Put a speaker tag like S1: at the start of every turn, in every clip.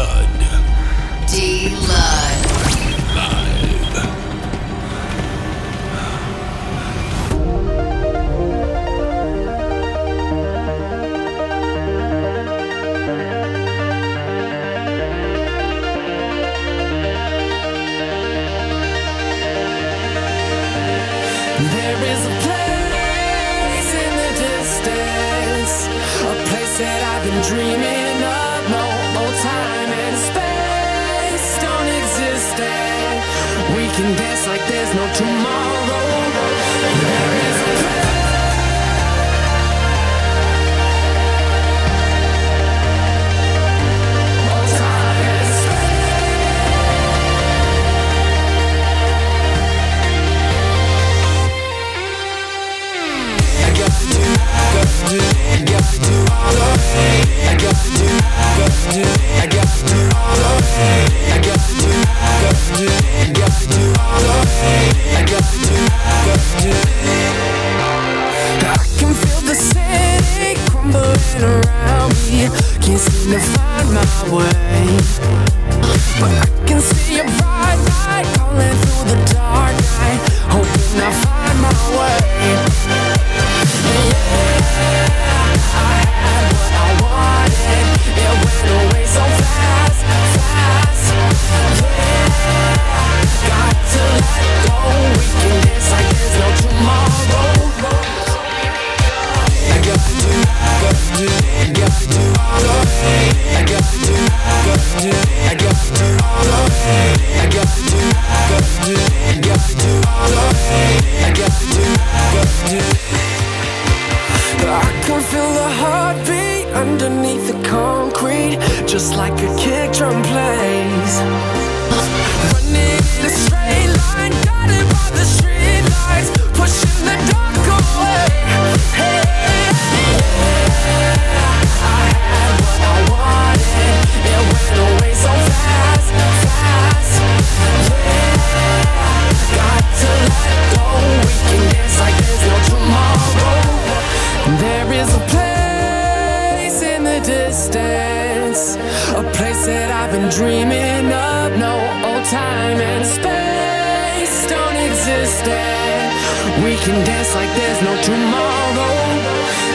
S1: blood.
S2: Deep.
S3: underneath the concrete, just like a kick drum plays. A place that I've been dreaming of. No old time and space don't exist. We can dance like there's no tomorrow.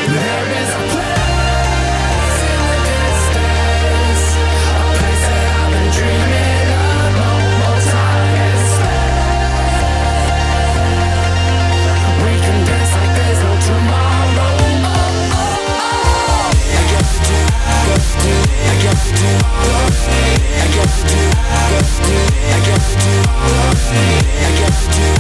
S3: There is a place. I got to do, I got to do, I got to do, I got to do.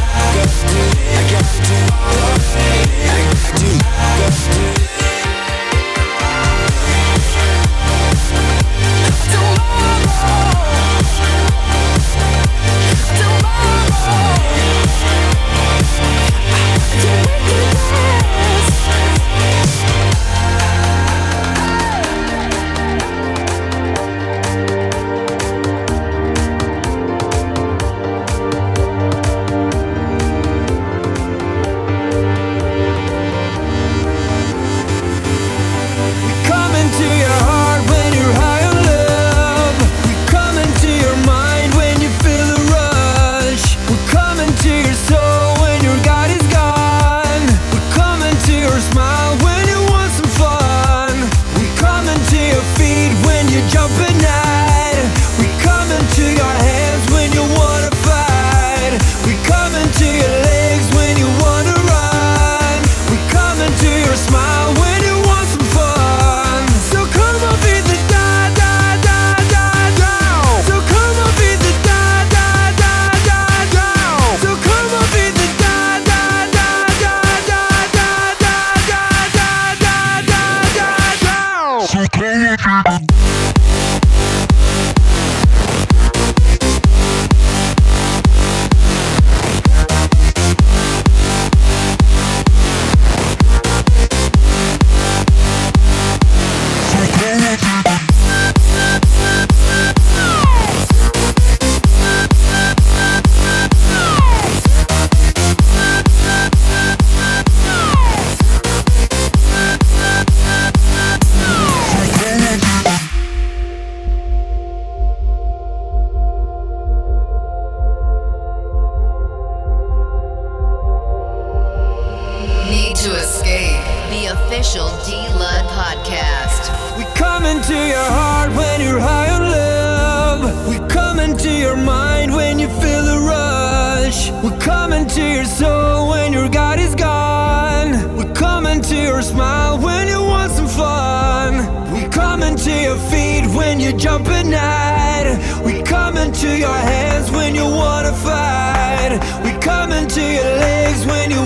S3: When you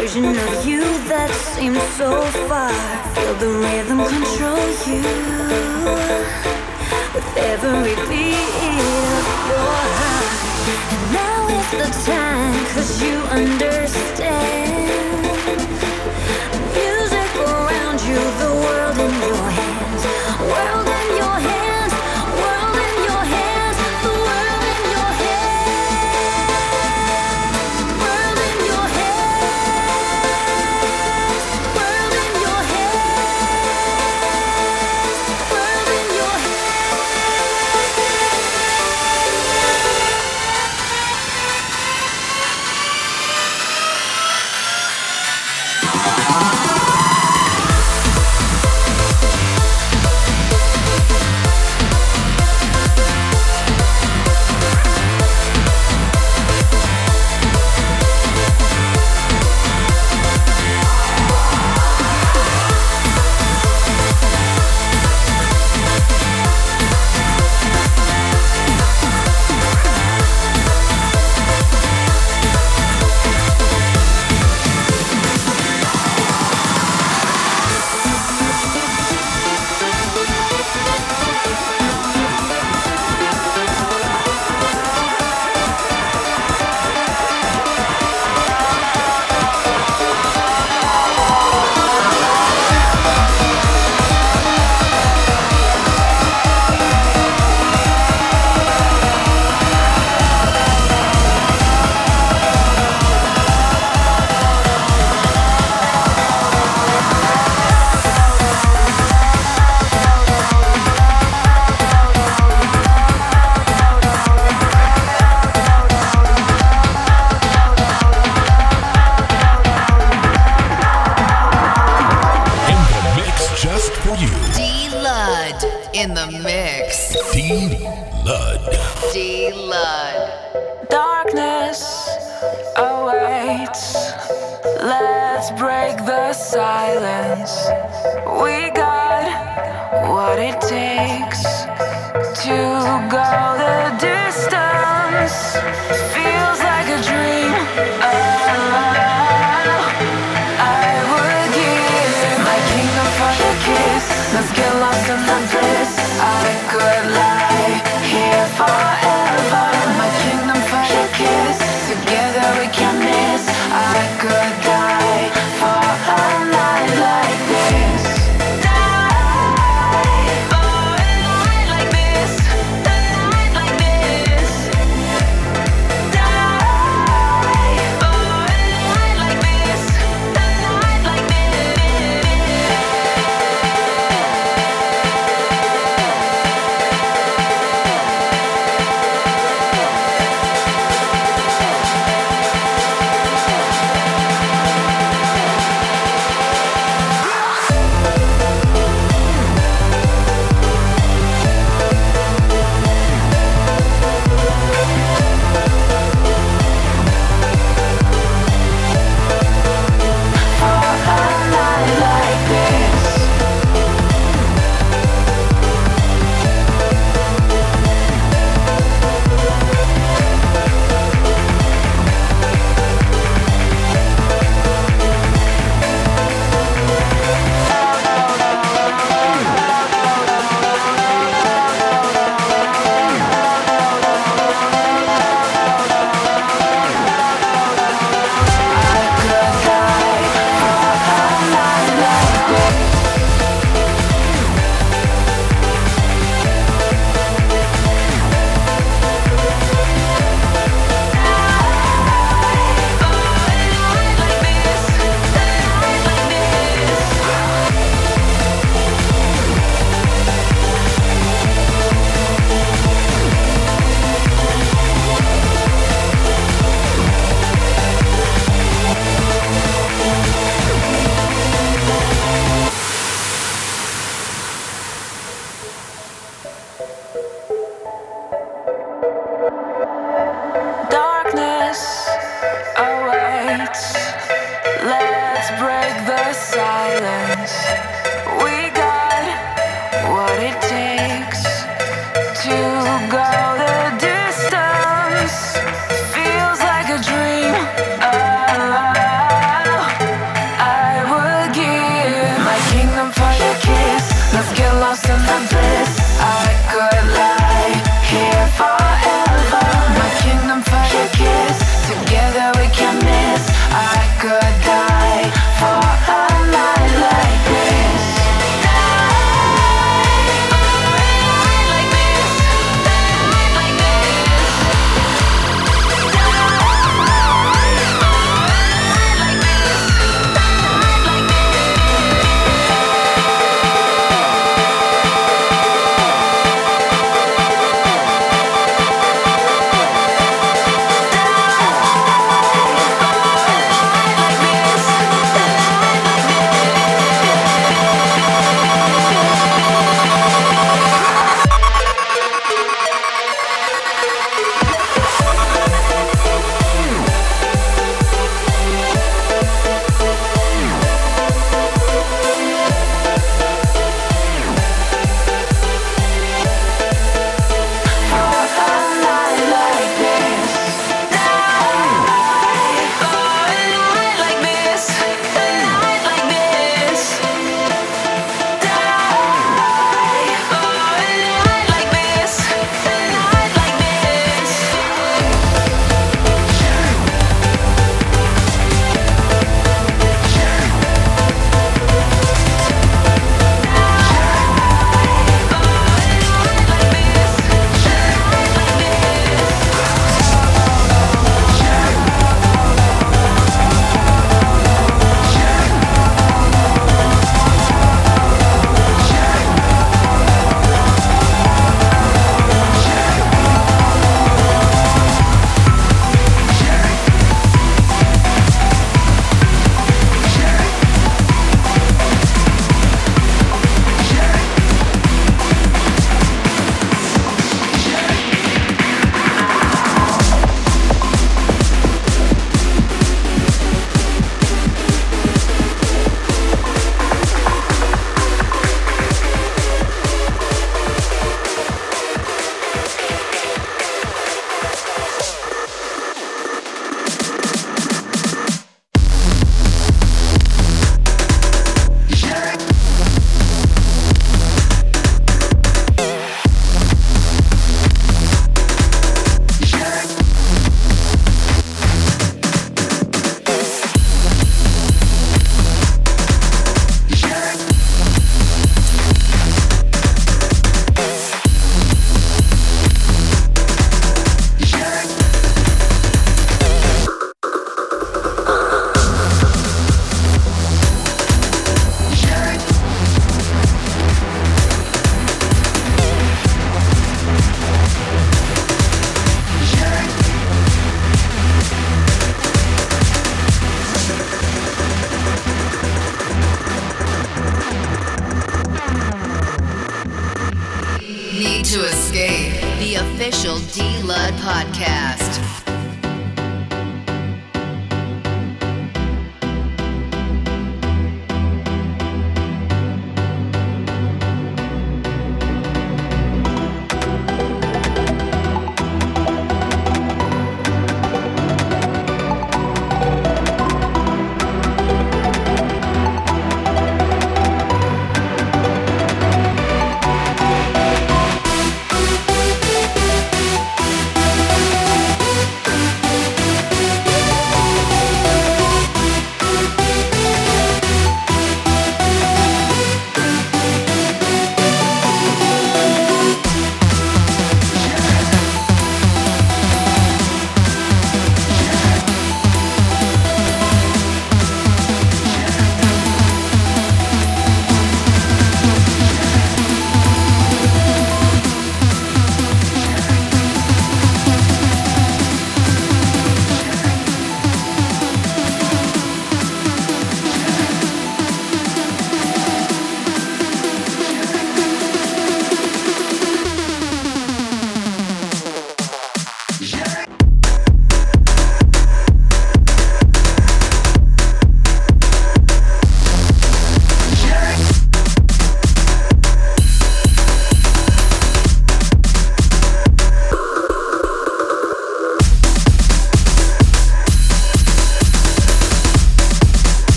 S4: version of you that seems so far. Feel the rhythm control you with every beat of your heart. And now is the time, cause you understand. Music around you, the world in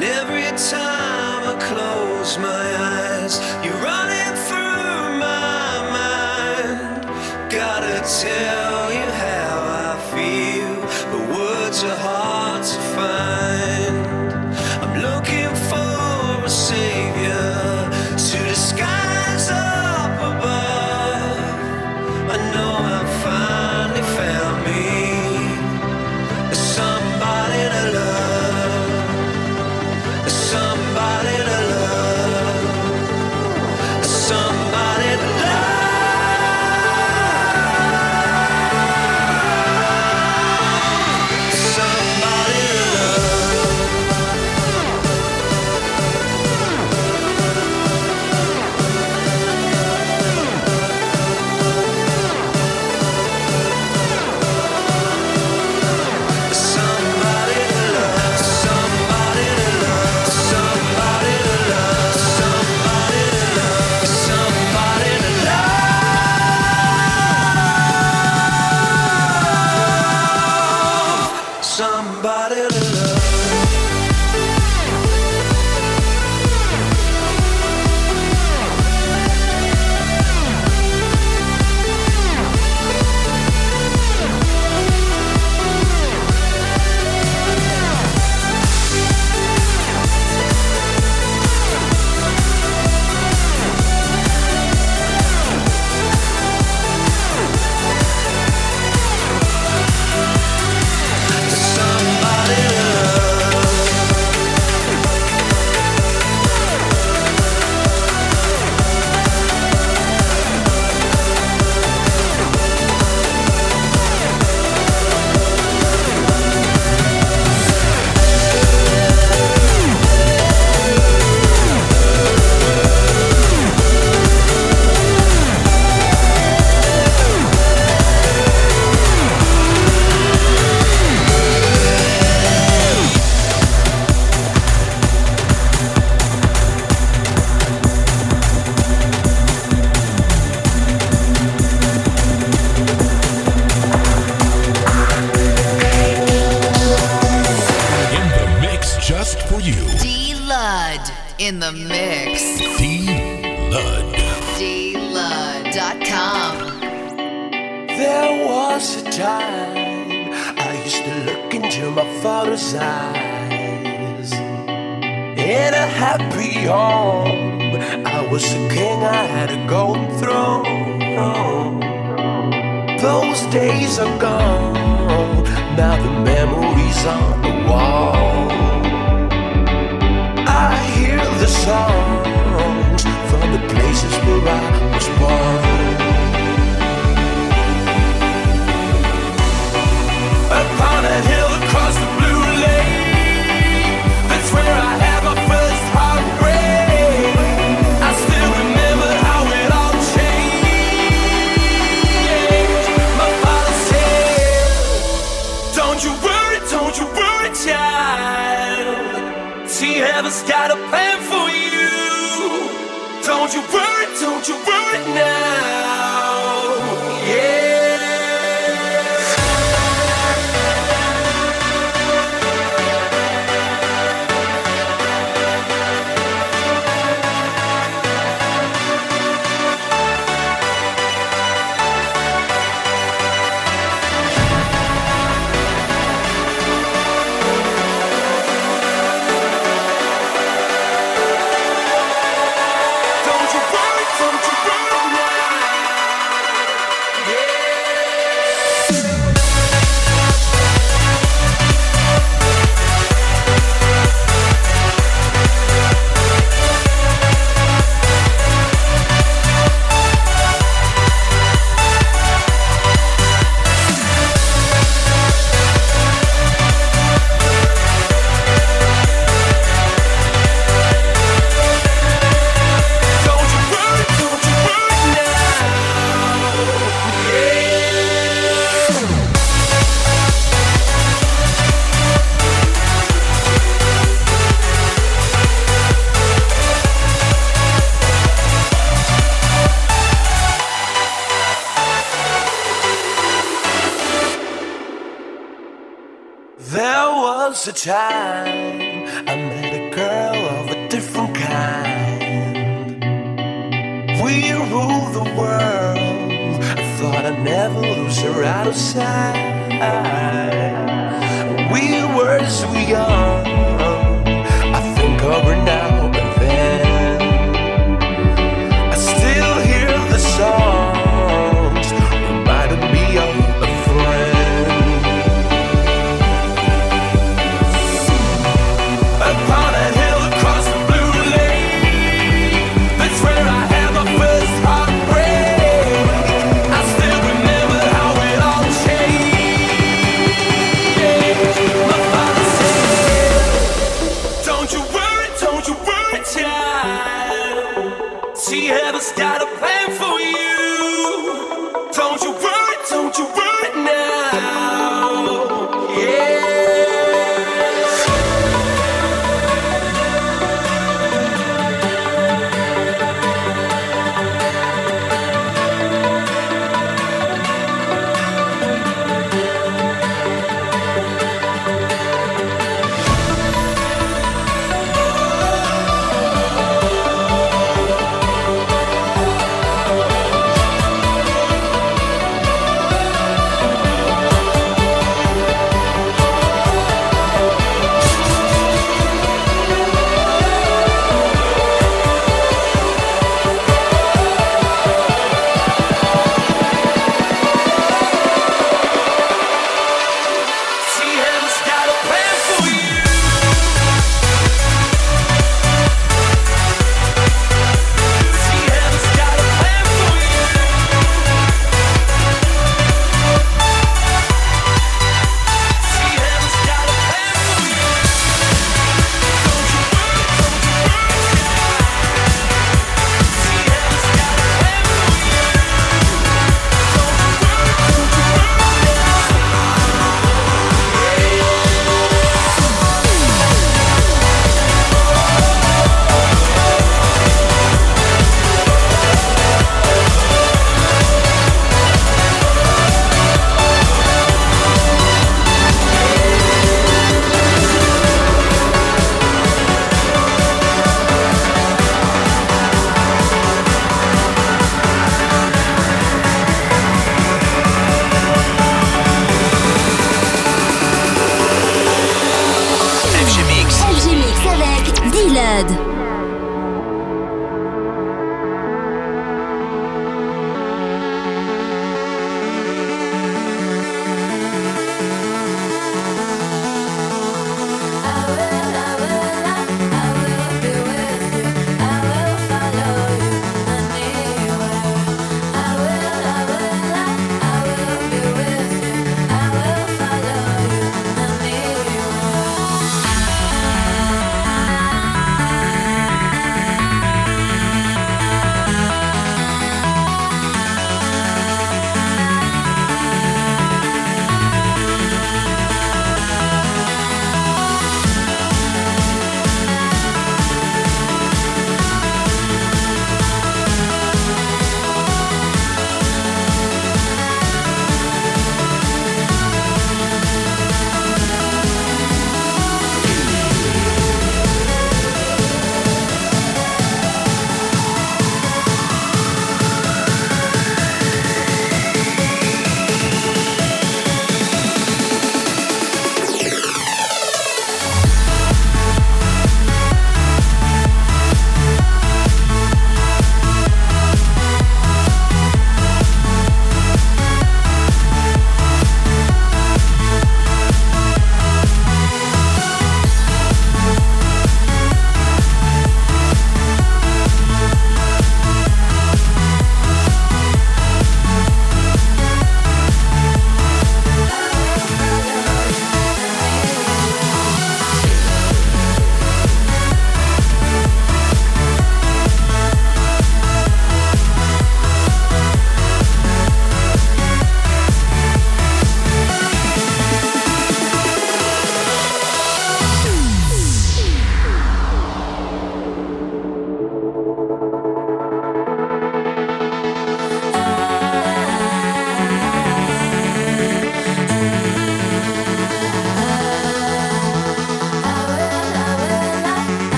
S3: tell you how I feel, but